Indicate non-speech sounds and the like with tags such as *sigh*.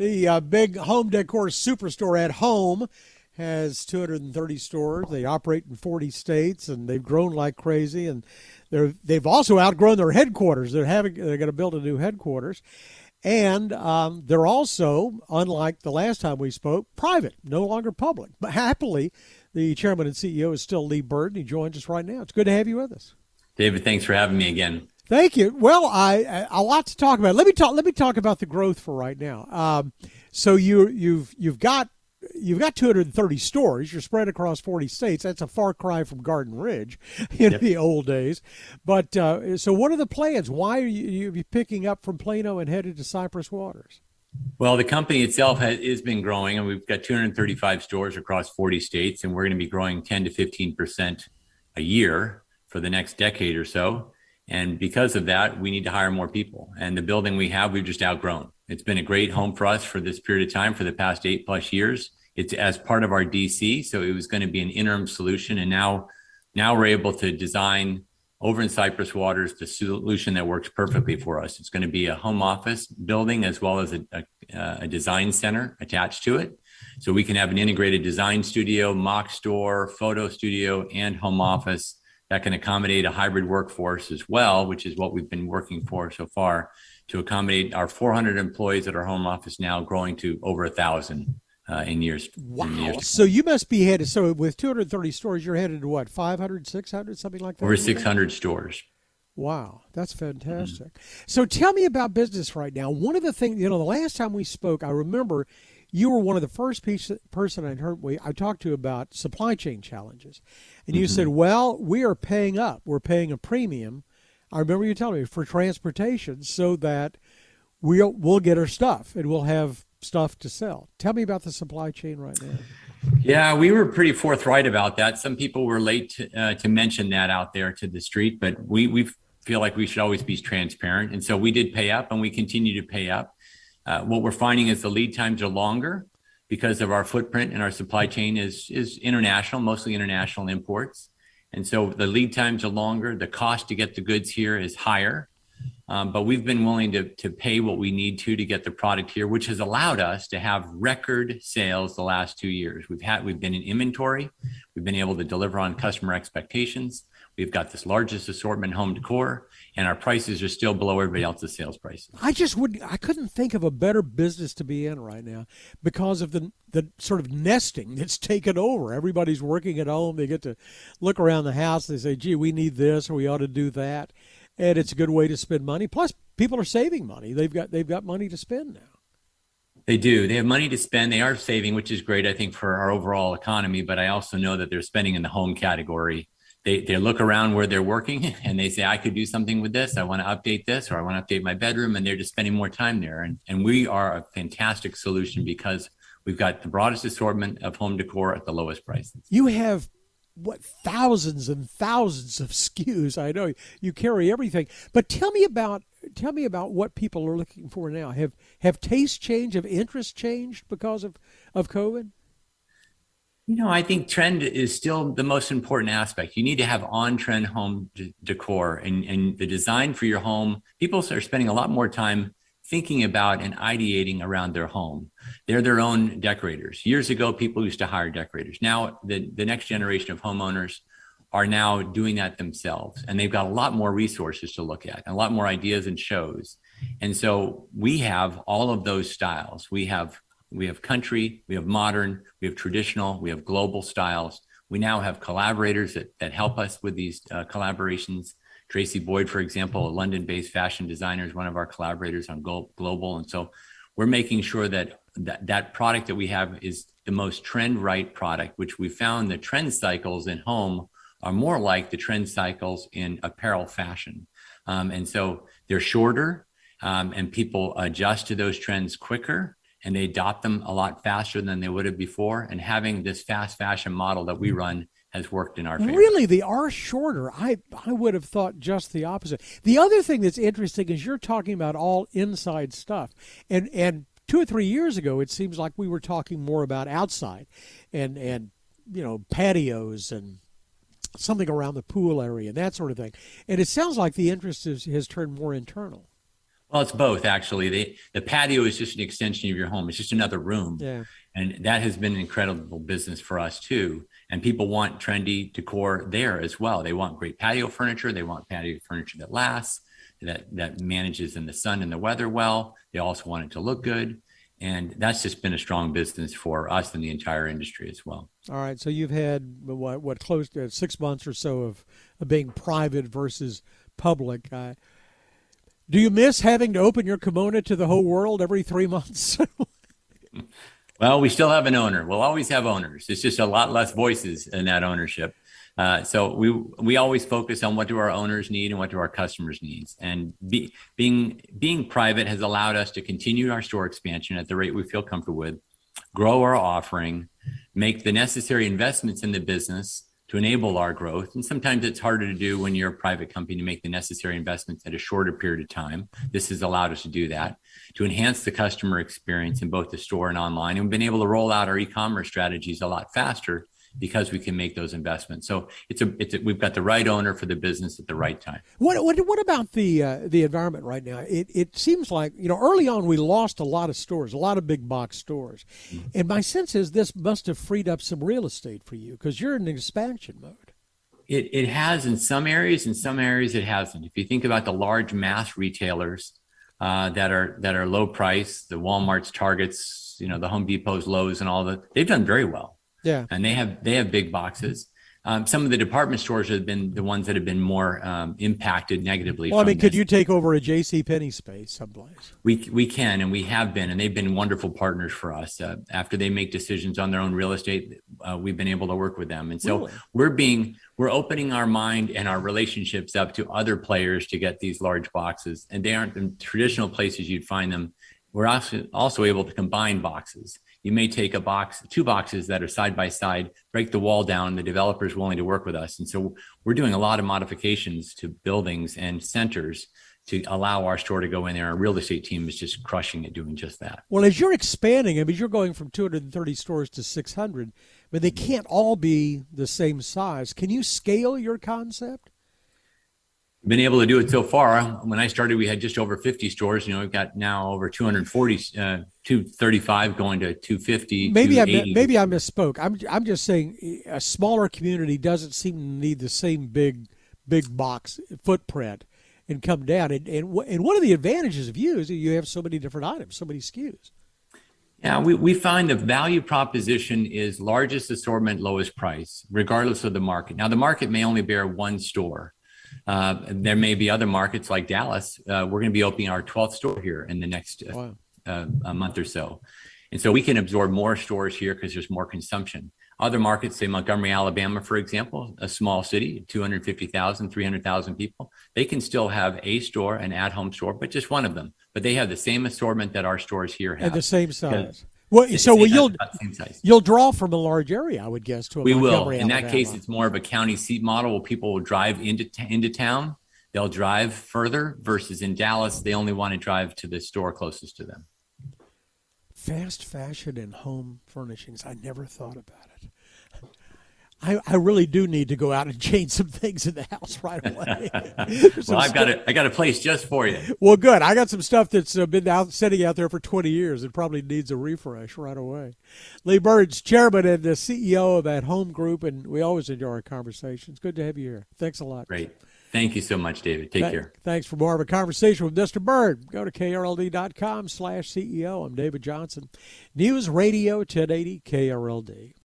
The uh, big home decor superstore at home has 230 stores. They operate in 40 states, and they've grown like crazy. And they're they've also outgrown their headquarters. They're having they're going to build a new headquarters, and um, they're also, unlike the last time we spoke, private, no longer public. But happily, the chairman and CEO is still Lee Bird, and he joins us right now. It's good to have you with us. David, thanks for having me again. Thank you. Well, I a lot to talk about. Let me talk. Let me talk about the growth for right now. Um, so you you've you've got you've got 230 stores. You're spread across 40 states. That's a far cry from Garden Ridge *laughs* in yep. the old days. But uh, so, what are the plans? Why are you, you picking up from Plano and headed to Cypress Waters? Well, the company itself has, has been growing, and we've got 235 stores across 40 states, and we're going to be growing 10 to 15 percent a year for the next decade or so. And because of that, we need to hire more people. And the building we have, we've just outgrown. It's been a great home for us for this period of time for the past eight plus years. It's as part of our DC. So it was going to be an interim solution. And now, now we're able to design over in Cypress Waters the solution that works perfectly for us. It's going to be a home office building as well as a, a, a design center attached to it. So we can have an integrated design studio, mock store, photo studio, and home office that can accommodate a hybrid workforce as well, which is what we've been working for so far to accommodate our 400 employees at our home office now growing to over a thousand uh, in years. Wow. In years so you must be headed, so with 230 stores, you're headed to what, 500, 600, something like that? Over 600 stores. Wow, that's fantastic. Mm-hmm. So tell me about business right now. One of the things, you know, the last time we spoke, I remember you were one of the first piece, person I heard we I talked to about supply chain challenges, and you mm-hmm. said, "Well, we are paying up. We're paying a premium." I remember you telling me for transportation, so that we'll we'll get our stuff and we'll have stuff to sell. Tell me about the supply chain right now. Yeah, we were pretty forthright about that. Some people were late to, uh, to mention that out there to the street, but we we feel like we should always be transparent, and so we did pay up, and we continue to pay up. Uh, what we're finding is the lead times are longer because of our footprint and our supply chain is is international, mostly international imports. And so the lead times are longer. The cost to get the goods here is higher. Um, but we've been willing to, to pay what we need to to get the product here, which has allowed us to have record sales the last two years. We've had we've been in inventory, we've been able to deliver on customer expectations. We've got this largest assortment home decor, and our prices are still below everybody else's sales prices. I just wouldn't. I couldn't think of a better business to be in right now because of the the sort of nesting that's taken over. Everybody's working at home. They get to look around the house. They say, "Gee, we need this, or we ought to do that," and it's a good way to spend money. Plus, people are saving money. They've got they've got money to spend now. They do. They have money to spend. They are saving, which is great, I think, for our overall economy. But I also know that they're spending in the home category they, they look around where they're working *laughs* and they say, I could do something with this. I want to update this or I want to update my bedroom. And they're just spending more time there. And, and we are a fantastic solution because we've got the broadest assortment of home decor at the lowest prices. You have what thousands and thousands of *laughs* SKUs. I know you carry everything, but tell me about tell me about what people are looking for now. Have have taste changed? Have interest changed because of of COVID? You know, I think trend is still the most important aspect. You need to have on trend home d- decor and, and the design for your home. People are spending a lot more time thinking about and ideating around their home. They're their own decorators. Years ago, people used to hire decorators. Now, the, the next generation of homeowners are now doing that themselves. And they've got a lot more resources to look at, a lot more ideas and shows. And so we have all of those styles. We have we have country, we have modern, we have traditional, we have global styles. We now have collaborators that, that help us with these uh, collaborations. Tracey Boyd, for example, a London based fashion designer, is one of our collaborators on Global. And so we're making sure that, that that product that we have is the most trend right product, which we found the trend cycles in home are more like the trend cycles in apparel fashion. Um, and so they're shorter um, and people adjust to those trends quicker and they adopt them a lot faster than they would have before. And having this fast fashion model that we mm-hmm. run has worked in our favor. Really, they are shorter. I I would have thought just the opposite. The other thing that's interesting is you're talking about all inside stuff, and and two or three years ago, it seems like we were talking more about outside, and and you know patios and something around the pool area and that sort of thing. And it sounds like the interest is, has turned more internal. Well, it's both actually. The the patio is just an extension of your home. It's just another room. Yeah. And that has been an incredible business for us too. And people want trendy decor there as well. They want great patio furniture. They want patio furniture that lasts, that that manages in the sun and the weather well. They also want it to look good. And that's just been a strong business for us and the entire industry as well. All right. So you've had what, what close to six months or so of, of being private versus public. Uh, do you miss having to open your kimono to the whole world every three months? *laughs* well, we still have an owner. We'll always have owners. It's just a lot less voices in that ownership. Uh, so we we always focus on what do our owners need and what do our customers needs. And be, being being private has allowed us to continue our store expansion at the rate we feel comfortable with, grow our offering, make the necessary investments in the business to enable our growth. And sometimes it's harder to do when you're a private company to make the necessary investments at a shorter period of time. This has allowed us to do that to enhance the customer experience in both the store and online. And we've been able to roll out our e-commerce strategies a lot faster because we can make those investments. So it's a, it's a, we've got the right owner for the business at the right time. What what, what about the uh, the environment right now? It it seems like you know early on we lost a lot of stores, a lot of big box stores, mm-hmm. and my sense is this must have freed up some real estate for you because you're in expansion mode. It it has in some areas, in some areas it hasn't. If you think about the large mass retailers. Uh, that are that are low price, the WalMarts, Targets, you know, the Home Depots, Lowe's, and all that. They've done very well yeah. And they have they have big boxes. Um, some of the department stores have been the ones that have been more um, impacted negatively. Well, I mean, could you take over a J.C. Penney space someplace? We we can, and we have been, and they've been wonderful partners for us. Uh, after they make decisions on their own real estate, uh, we've been able to work with them, and so really? we're being we're opening our mind and our relationships up to other players to get these large boxes, and they aren't the traditional places you'd find them. We're also also able to combine boxes you may take a box, two boxes that are side by side, break the wall down. The developer is willing to work with us. And so we're doing a lot of modifications to buildings and centers to allow our store to go in there. Our real estate team is just crushing it doing just that. Well, as you're expanding, I mean, you're going from 230 stores to 600, but they can't all be the same size. Can you scale your concept? Been able to do it so far. When I started, we had just over 50 stores. You know, we've got now over 240, uh, 235 going to 250. Maybe I maybe I misspoke. I'm I'm just saying a smaller community doesn't seem to need the same big big box footprint and come down. And and, and one of the advantages of you is that you have so many different items, so many SKUs. Yeah, we, we find the value proposition is largest assortment, lowest price, regardless of the market. Now, the market may only bear one store. Uh, there may be other markets like Dallas. Uh, we're going to be opening our 12th store here in the next uh, wow. Uh, a month or so. And so we can absorb more stores here because there's more consumption. Other markets, say Montgomery, Alabama, for example, a small city, 250,000, 300,000 people, they can still have a store, an at home store, but just one of them. But they have the same assortment that our stores here have. The same size. Well, so well, you'll you'll draw from a large area, I would guess. To a we will. In that case, it's more of a county seat model where people will drive into t- into town. They'll drive further versus in Dallas, they only want to drive to the store closest to them. Fast fashion and home furnishings. I never thought about it. I, I really do need to go out and *laughs* change some things in the house right away. *laughs* well, I've got a, I got a place just for you. Well, good. I got some stuff that's uh, been out sitting out there for 20 years. It probably needs a refresh right away. Lee Bird's chairman and the CEO of At Home Group, and we always enjoy our conversations. Good to have you here. Thanks a lot. Great. Thank you so much, David. Take Th- care. Thanks for more of a conversation with Mr. Bird. Go to krld.com slash CEO. I'm David Johnson. News Radio 1080 KRLD.